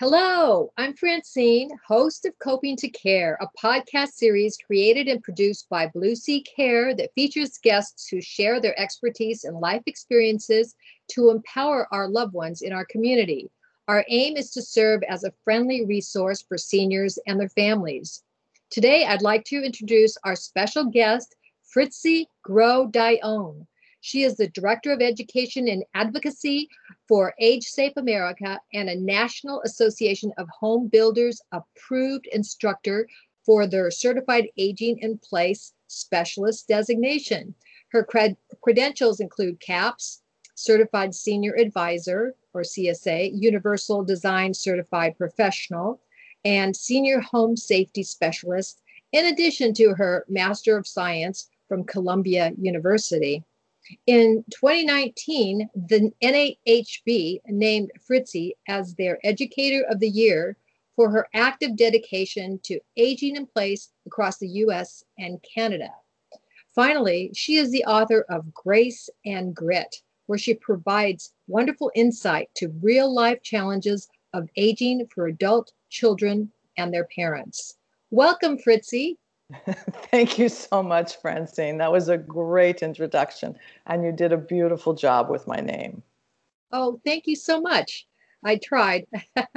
Hello, I'm Francine, host of Coping to Care, a podcast series created and produced by Blue Sea Care that features guests who share their expertise and life experiences to empower our loved ones in our community. Our aim is to serve as a friendly resource for seniors and their families. Today, I'd like to introduce our special guest, Fritzi Gros-Daillon. She is the Director of Education and Advocacy for Age Safe America and a National Association of Home Builders approved instructor for their Certified Aging in Place Specialist designation. Her cred- credentials include CAPS, Certified Senior Advisor, or CSA, Universal Design Certified Professional, and Senior Home Safety Specialist, in addition to her Master of Science from Columbia University. In 2019, the NAHB named Fritzi as their Educator of the Year for her active dedication to aging in place across the US and Canada. Finally, she is the author of Grace and Grit, where she provides wonderful insight to real life challenges of aging for adult children and their parents. Welcome, Fritzi. Thank you so much, Francine. That was a great introduction, and you did a beautiful job with my name. Oh, thank you so much. I tried.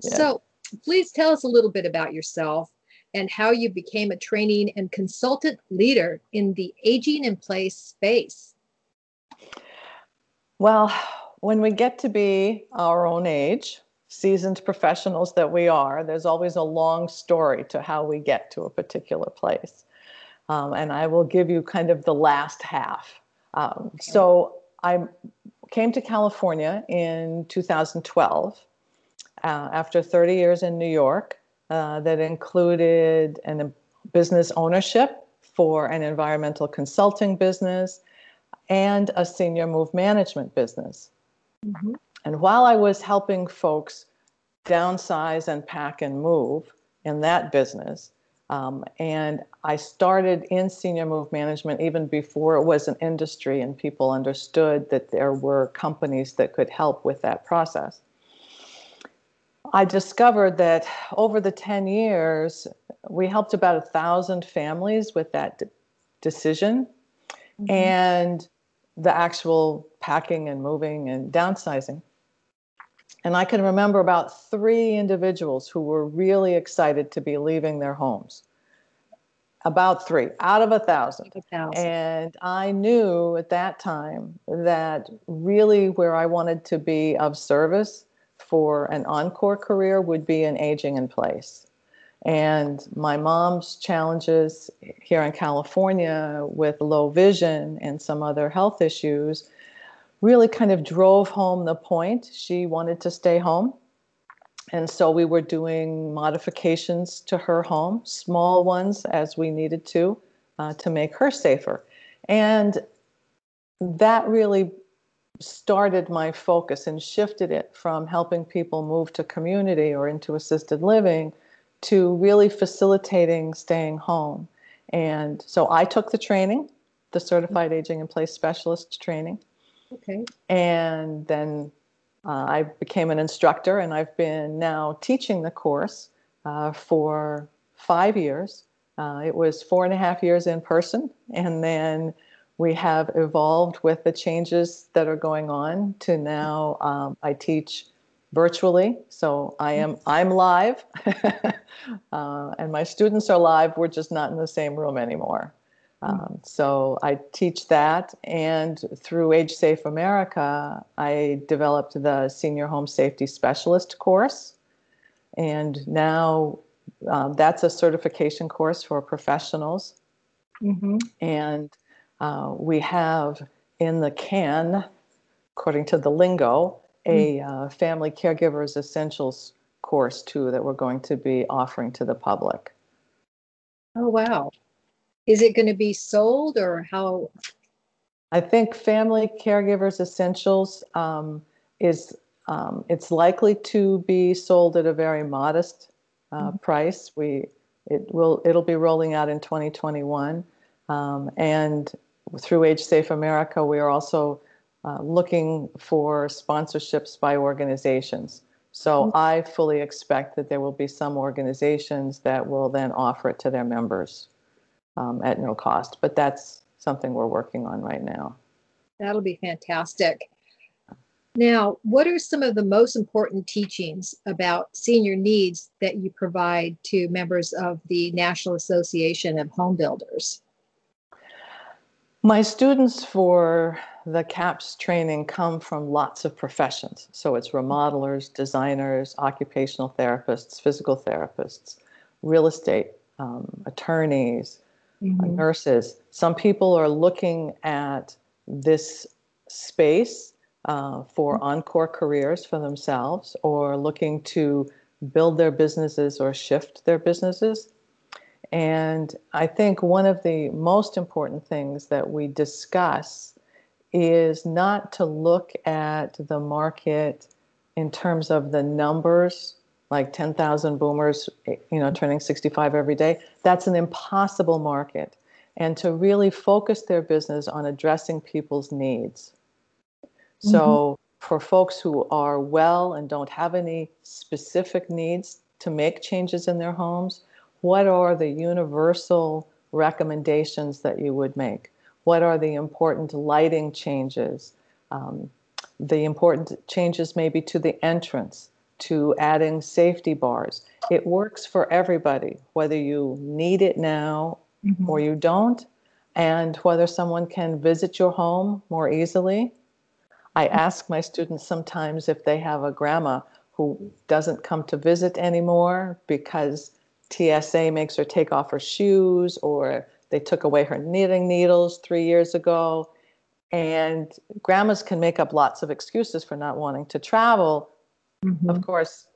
So, please tell us a little bit about yourself and how you became a training and consultant leader in the aging in place space. Well, when we get to be our own age, seasoned professionals that we are, there's always a long story to how we get to a particular place. Um, and I will give you kind of the last half. Um. So I came to California in 2012 uh, after 30 years in New York uh, that included an business ownership for an environmental consulting business and a senior move management business. Mm-hmm. And while I was helping folks downsize and pack and move in that business, um, and I started in senior move management even before it was an industry and people understood that there were companies that could help with that process. I discovered that over the 10 years, we helped about a thousand families with that de- decision. Mm-hmm. And the actual packing and moving and downsizing. And I can remember about three individuals who were really excited to be leaving their homes. About three out of a thousand. a thousand. And I knew at that time that really where I wanted to be of service for an encore career would be in aging in place. And my mom's challenges here in California with low vision and some other health issues really kind of drove home the point. She wanted to stay home. And so we were doing modifications to her home, small ones as we needed to, uh, to make her safer. And that really started my focus and shifted it from helping people move to community or into assisted living to really facilitating staying home. And so I took the training, the Certified Aging in Place Specialist training. Okay. And then uh, I became an instructor, and I've been now teaching the course uh, for five years. Uh, it was four and a half years in person, and then we have evolved with the changes that are going on to now um, I teach virtually. So I am I'm live, uh, and my students are live. We're just not in the same room anymore. Um, so I teach that, and through Age Safe America, I developed the Senior Home Safety Specialist course, and now um, that's a certification course for professionals. Mm-hmm. And uh, we have in the CAN, according to the lingo, a mm. uh, family caregivers essentials course too that we're going to be offering to the public. Oh wow. Is it going to be sold or how? I think family caregivers essentials um, is um, it's likely to be sold at a very modest uh, mm-hmm. price. We it will it'll be rolling out in 2021, um, and through Age Safe America, we are also uh, looking for sponsorships by organizations So Mm-hmm. I fully expect that there will be some organizations that will then offer it to their members um, at no cost. But that's something we're working on right now. That'll be fantastic. Now, what are some of the most important teachings about senior needs that you provide to members of the National Association of Home Builders? My students for the CAPS training come from lots of professions. So it's remodelers, designers, occupational therapists, physical therapists, real estate um, attorneys, Mhm. nurses. Some people are looking at this space uh, for encore careers for themselves or looking to build their businesses or shift their businesses. And I think one of the most important things that we discuss is not to look at the market in terms of the numbers like 10,000 boomers you know turning 65 every day. That's an impossible market. And to really focus their business on addressing people's needs. So for folks who are well and don't have any specific needs to make changes in their homes what are the universal recommendations that you would make? What are the important lighting changes? Um, the important changes maybe to the entrance to adding safety bars. It works for everybody whether you need it now Mhm. or you don't and whether someone can visit your home more easily. I ask my students sometimes if they have a grandma who doesn't come to visit anymore because tsa makes her take off her shoes or they took away her knitting needles three years ago. And grandmas can make up lots of excuses for not wanting to travel Mhm. of course,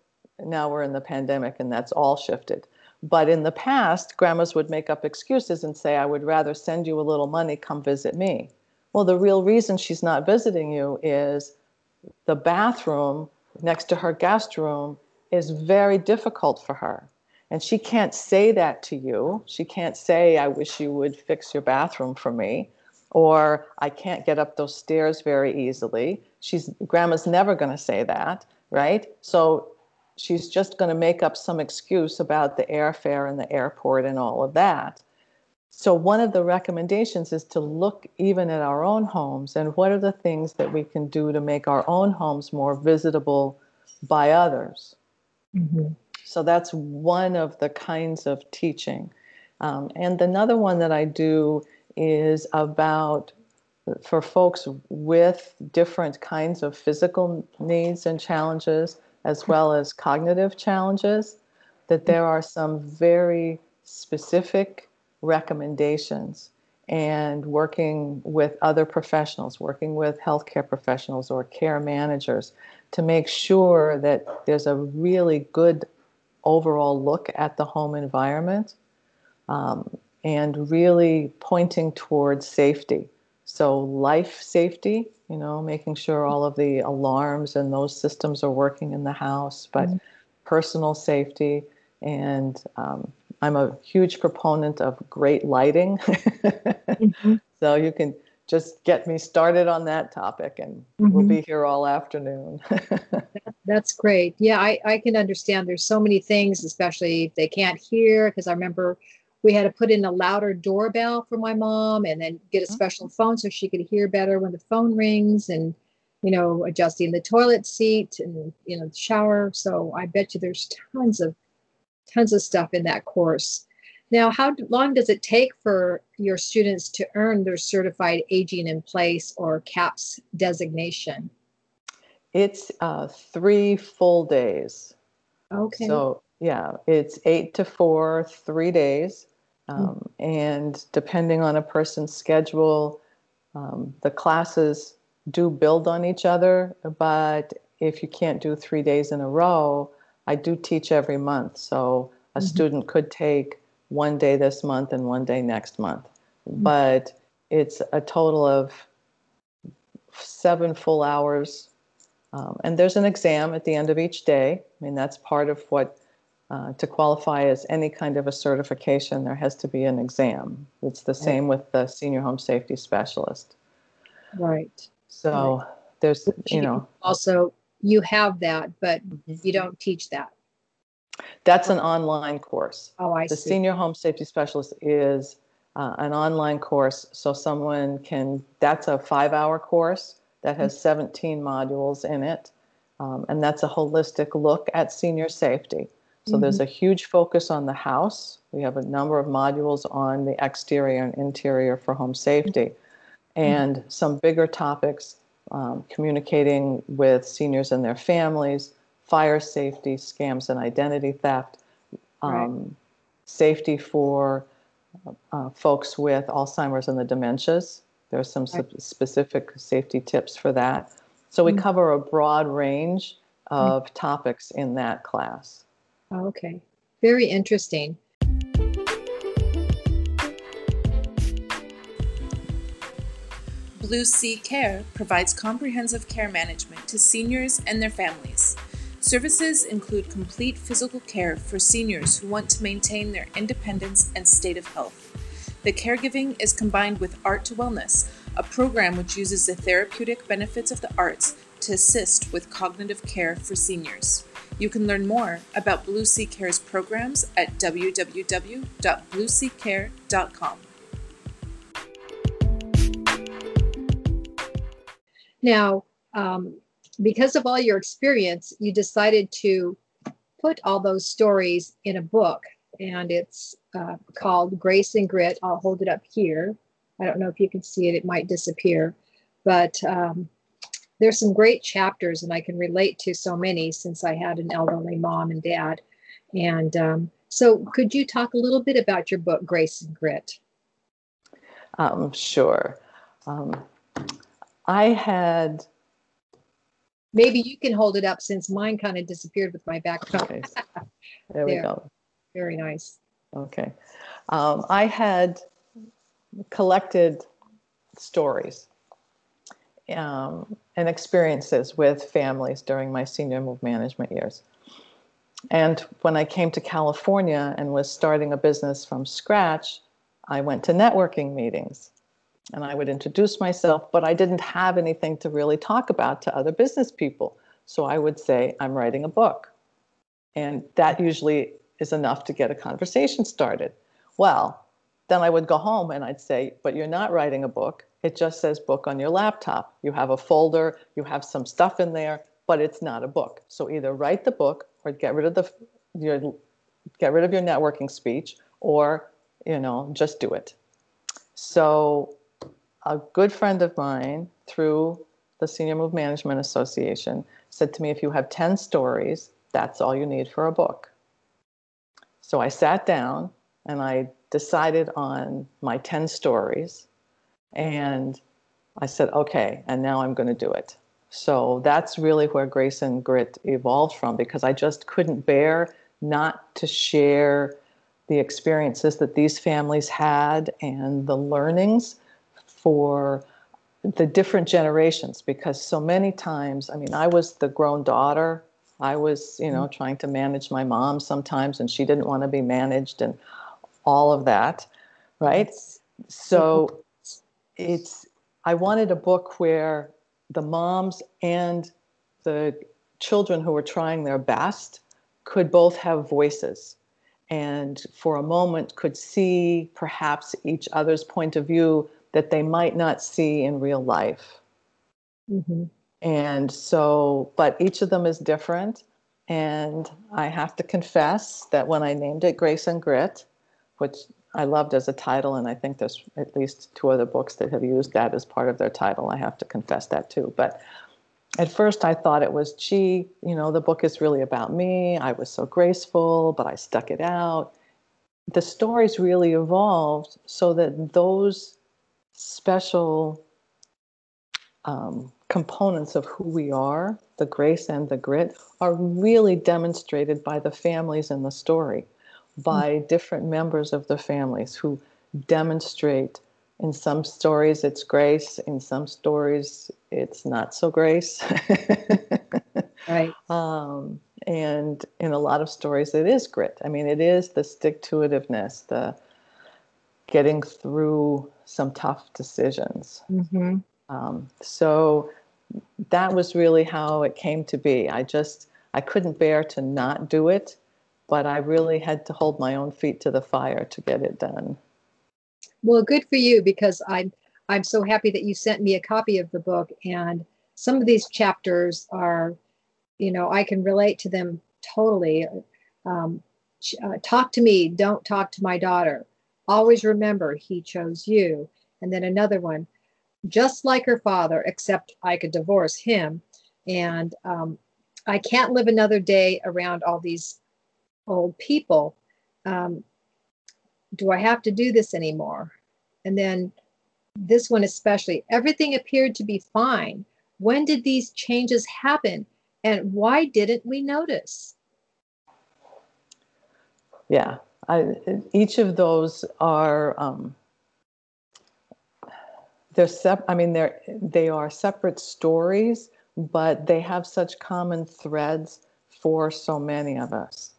now we're in the pandemic and that's all shifted. But in the past, grandmas would make up excuses and say, I would rather send you a little money, come visit me. Well, the real reason she's not visiting you is the bathroom next to her guest room is very difficult for her. And she can't say that to you. She can't say, I wish you would fix your bathroom for me, or I can't get up those stairs very easily. She's grandma's never going to say that right? So she's just going to make up some excuse about the airfare and the airport and all of that. So, one of the recommendations is to look even at our own homes and what are the things that we can do to make our own homes more visitable by others. Mhm. So, that's one of the kinds of teaching. Um, and another one that I do is about for folks with different kinds of physical needs and challenges, as well as cognitive challenges, that there are some very specific recommendations. And working with other professionals, working with healthcare professionals or care managers to make sure that there's a really good overall look at the home environment um, and really pointing towards safety. So, life safety, you know, making sure all of the alarms and those systems are working in the house, but Mhm. personal safety. And um, I'm a huge proponent of great lighting. Mhm. so, you can just get me started on that topic, and we'll Mhm. be here all afternoon. That's great. Yeah, I, I can understand there's so many things, especially if they can't hear, because I remember we had to put in a louder doorbell for my mom and then get a special phone so she could hear better when the phone rings and, you know, adjusting the toilet seat and, you know, shower. So I bet you there's tons of, tons of stuff in that course. Now, how long does it take for your students to earn their certified aging in place or CAPS designation? it's uh, three full days. Okay. So yeah, it's eight to four, three days, um, and depending on a person's schedule, um, the classes do build on each other. But if you can't do three days in a row, I do teach every month. So a Mhm. student could take one day this month and one day next month, but it's a total of seven full hours um, and there's an exam at the end of each day. I mean, that's part of what, uh, to qualify as any kind of a certification, there has to be an exam. It's the same with the senior home safety specialist. right. So there's, you know, also you have that, but Mm-hmm. you don't teach that. That's an online course. Oh, I The see. The senior home safety specialist is uh, an online course, so someone can, that's a five-hour course that has 17 modules in it. Um, and that's a holistic look at senior safety. So there's a huge focus on the house. We have a number of modules on the exterior and interior for home safety, and some bigger topics um, communicating with seniors and their families, fire safety, scams and identity theft, Right. um, safety for uh, folks with Alzheimer's and the dementias. There's some Right. sp- specific safety tips for that. So we Mm. cover a broad range of topics in that class. Oh, okay. Very interesting. Blue Sea Care provides comprehensive care management to seniors and their families. Services include complete physical care for seniors who want to maintain their independence and state of health. The caregiving is combined with Art to Wellness, a program which uses the therapeutic benefits of the arts to assist with cognitive care for seniors. You can learn more about Blue Sea Care's programs at www.blueseacare.com. Now, um, because of all your experience, you decided to put all those stories in a book, and it's uh, called Grace and Grit. I'll hold it up here. I don't know if you can see it, it might disappear, but um, there's some great chapters, and I can relate to so many since I had an elderly mom and dad. And um, so, could you talk a little bit about your book, Grace and Grit? Um, sure. Um, I had, Maybe you can hold it up since mine kind of disappeared with my background. okay, there we go. Very nice. Okay. Um, I had collected stories um, and experiences with families during my senior move management years. And when I came to California and was starting a business from scratch, I went to networking meetings and I would introduce myself, but I didn't have anything to really talk about to other business people. So I would say, I'm writing a book. And that usually is enough to get a conversation started. Well, then I would go home and I'd say, but you're not writing a book. It just says book on your laptop. You have a folder, you have some stuff in there, but it's not a book. So either write the book or get rid of the your get rid of your networking speech or, you know, just do it. So a good friend of mine through the Senior Move Management Association said to me, if you have 10 stories, that's all you need for a book. So I sat down and I decided on my 10 stories and I said, okay, and now I'm going to do it. So that's really where Grace and Grit evolved from because I just couldn't bear not to share the experiences that these families had and the learnings for the different generations because so many times i mean i was the grown daughter. I was you know mm-hmm. trying to manage my mom sometimes and she didn't want to be managed and all of that right? So it's i wanted a book where the moms and the children who were trying their best could both have voices and for a moment could see perhaps each other's point of view that they might not see in real life. hmm And so, but each of them is different. And I have to confess that when I named it Grace and Grit, which I loved as a title, and I think there's at least two other books that have used that as part of their title, I have to confess that too. But at first I thought it was, gee, you know, the book is really about me. I was so graceful, but I stuck it out. The stories really evolved so that those special um, components of who we are, the grace and the grit, are really demonstrated by the families in the story, by different members of the families who demonstrate. In some stories, it's grace. In some stories, it's not so grace. Right. um, and in a lot of stories, it is grit. I mean, it is the stick to itiveness, the getting through some tough decisions. hmm Um, so that was really how it came to be. I just I couldn't bear to not do it, but I really had to hold my own feet to the fire to get it done. Well, good for you because I'm I'm so happy that you sent me a copy of the book and some of these chapters are, you know, I can relate to them totally. Um, uh, talk to me, don't talk to my daughter. Always remember he chose you. And then another one, just like her father, except I could divorce him. And um, I can't live another day around all these old people. Um, do I have to do this anymore? And then this one especially, everything appeared to be fine. When did these changes happen? And why didn't we notice? Yeah, I, each of those are um, they're sep- I mean they're they are separate stories, but they have such common threads for so many of us.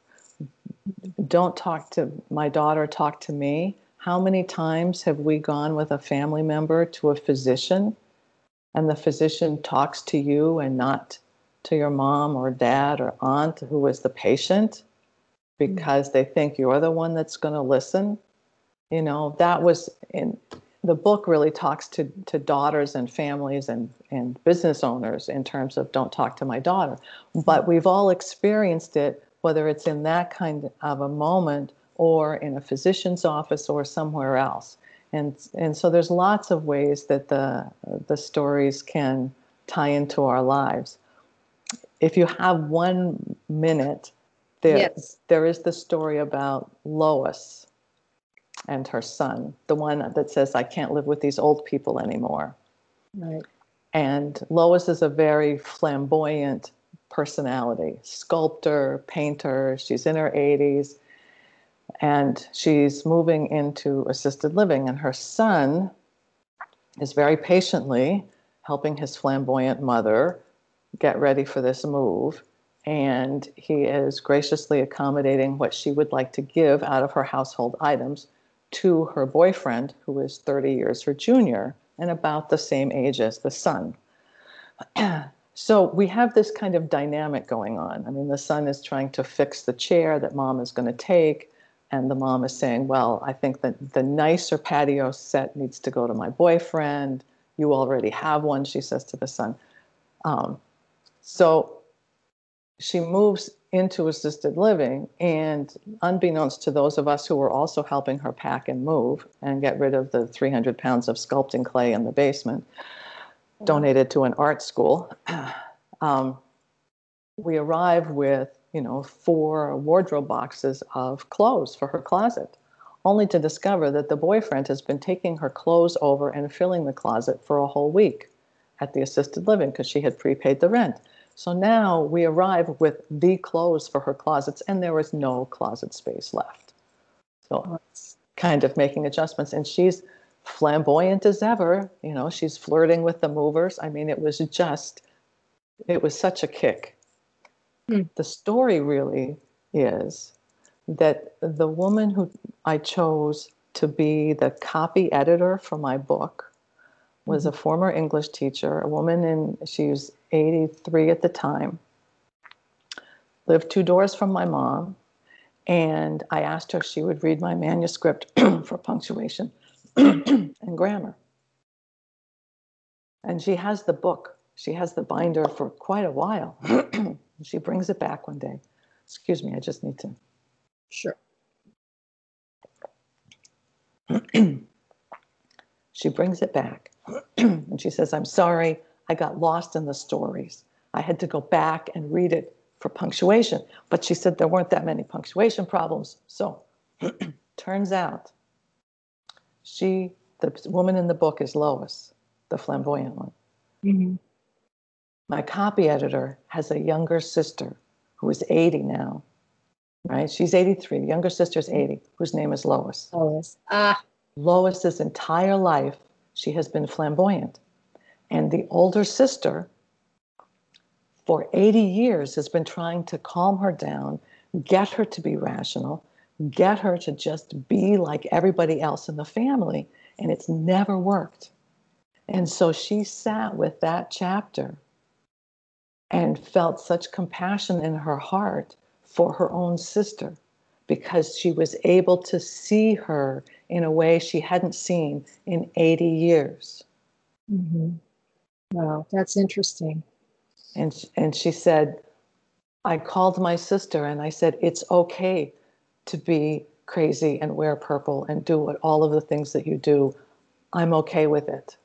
Don't talk to my daughter, talk to me. How many times have we gone with a family member to a physician and the physician talks to you and not to your mom or dad or aunt who is the patient because they think you're the one that's going to listen? You know, that was in the book really talks to, to daughters and families and, and business owners in terms of don't talk to my daughter. But we've all experienced it, whether it's in that kind of a moment or in a physician's office or somewhere else. And, and so there's lots of ways that the, the stories can tie into our lives. If you have one minute, there, yes. there is the story about Lois and her son, the one that says, I can't live with these old people anymore. Right. And Lois is a very flamboyant personality sculptor, painter. She's in her 80s and she's moving into assisted living. And her son is very patiently helping his flamboyant mother get ready for this move. And he is graciously accommodating what she would like to give out of her household items to her boyfriend, who is 30 years her junior and about the same age as the son. so we have this kind of dynamic going on. I mean, the son is trying to fix the chair that mom is going to take, and the mom is saying, Well, I think that the nicer patio set needs to go to my boyfriend. You already have one, she says to the son. Um, so she moves into assisted living. And unbeknownst to those of us who were also helping her pack and move and get rid of the 300 pounds of sculpting clay in the basement, donated to an art school, um, we arrive with, you know, four wardrobe boxes of clothes for her closet, only to discover that the boyfriend has been taking her clothes over and filling the closet for a whole week at the assisted living because she had prepaid the rent. So now we arrive with the clothes for her closets, and there was no closet space left. So it's kind of making adjustments. And she's flamboyant as ever. You know, she's flirting with the movers. I mean, it was just, it was such a kick. Hmm. The story really is that the woman who I chose to be the copy editor for my book was a mm-hmm. former English teacher, a woman in she was 83 at the time. Lived two doors from my mom, and I asked her if she would read my manuscript for punctuation and grammar. And she has the book. She has the binder for quite a while. she brings it back one day. Excuse me, I just need to. Sure. she brings it back and she says, I'm sorry, I got lost in the stories. I had to go back and read it for punctuation. But she said there weren't that many punctuation problems. So turns out she, the woman in the book is Lois, the flamboyant one. Mm-hmm. My copy editor has a younger sister who is 80 now, right? She's 83. The younger sister is 80, whose name is Lois. Lois. Ah. Lois's entire life she has been flamboyant. And the older sister, for 80 years, has been trying to calm her down, get her to be rational, get her to just be like everybody else in the family. And it's never worked. And so she sat with that chapter and felt such compassion in her heart for her own sister because she was able to see her in a way she hadn't seen in 80 years. Mm-hmm. Wow, that's interesting. And, and she said, I called my sister and I said, It's okay to be crazy and wear purple and do what, all of the things that you do. I'm okay with it.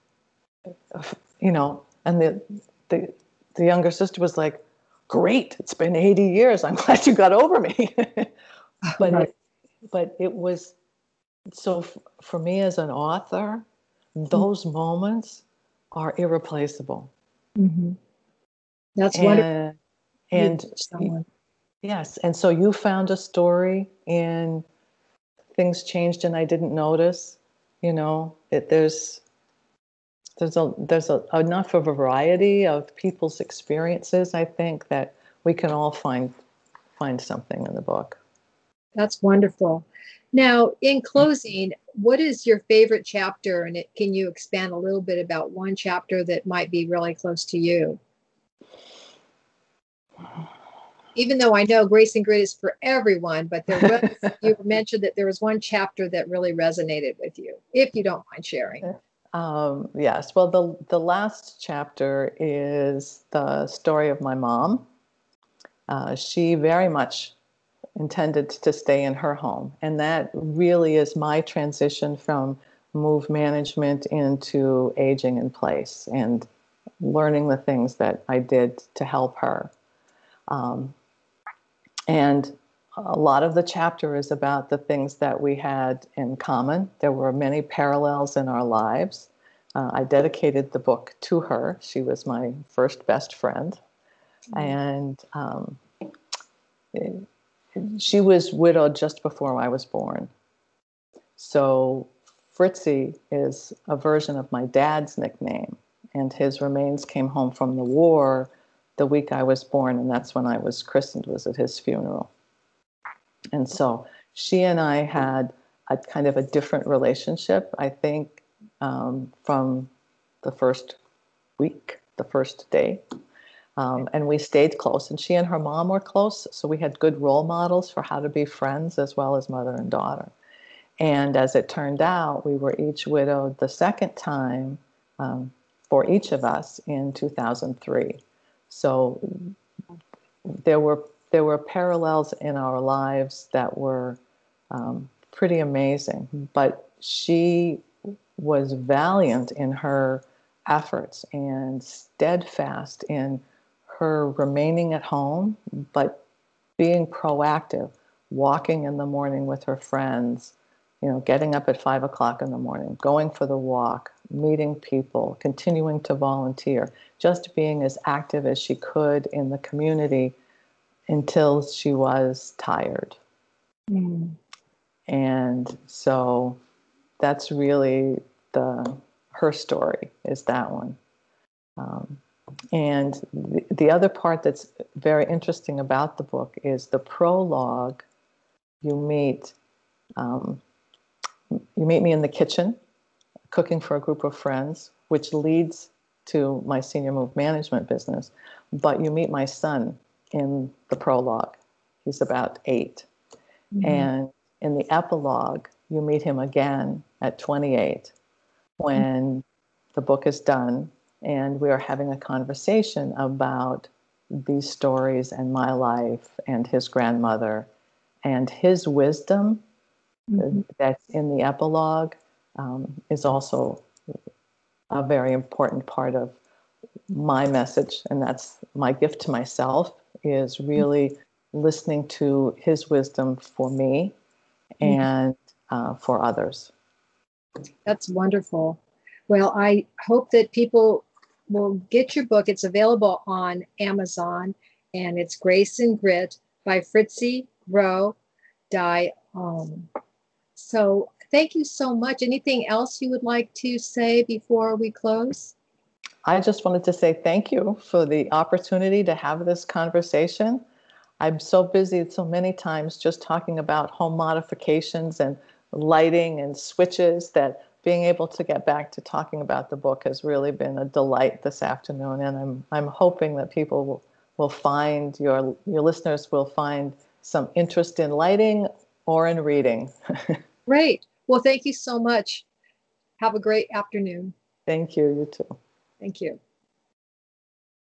You know, and the, the, the younger sister was like, Great, it's been 80 years. I'm glad you got over me. but, right. it, but it was so f- for me as an author, those mm-hmm. moments are irreplaceable. Mm-hmm. That's and, And yes, and so you found a story and things changed and I didn't notice. You know, it, there's there's a there's a, enough of a variety of people's experiences. I think that we can all find find something in the book. That's wonderful. Now, in closing, what is your favorite chapter? And it, can you expand a little bit about one chapter that might be really close to you? Even though I know Grace and Grit is for everyone, but there was, you mentioned that there was one chapter that really resonated with you, if you don't mind sharing. Um, yes. Well, the the last chapter is the story of my mom. Uh, she very much intended to stay in her home. And that really is my transition from move management into aging in place and learning the things that I did to help her. Um, and a lot of the chapter is about the things that we had in common. There were many parallels in our lives. Uh, I dedicated the book to her. She was my first best friend. And um, she was widowed just before I was born. So Fritzi is a version of my dad's nickname, and his remains came home from the war the week I was born, and that's when I was christened, was at his funeral. And so she and I had a kind of a different relationship, I think, um, from the first week, the first day. Um, and we stayed close, and she and her mom were close, so we had good role models for how to be friends as well as mother and daughter. And as it turned out, we were each widowed the second time um, for each of us in 2003. So there were there were parallels in our lives that were um, pretty amazing. But she was valiant in her efforts and steadfast in her remaining at home, but being proactive, walking in the morning with her friends, you know, getting up at five o'clock in the morning, going for the walk, meeting people, continuing to volunteer, just being as active as she could in the community until she was tired. Mm. And so that's really the her story is that one. Um, and the, the other part that's very interesting about the book is the prologue. You meet, um, you meet me in the kitchen, cooking for a group of friends, which leads to my senior move management business. But you meet my son in the prologue. He's about 8 mm-hmm. and in the epilogue, you meet him again at 28 when mm-hmm. the book is done and we are having a conversation about these stories and my life and his grandmother and his wisdom mm-hmm. that's in the epilogue um, is also a very important part of my message and that's my gift to myself is really listening to his wisdom for me and uh, for others. That's wonderful. Well i hope that people will get your book. It's available on Amazon, and it's Grace and Grit by Fritzi Rowe Die um, So Thank you so much. Anything else you would like to say before we close? I just wanted to say thank you for the opportunity to have this conversation. I'm so busy so many times just talking about home modifications and lighting and switches that being able to get back to talking about the book has really been a delight this afternoon and I'm I'm hoping that people will, will find your your listeners will find some interest in lighting or in reading. Great. Well, thank you so much. Have a great afternoon. Thank you. You too. Thank you.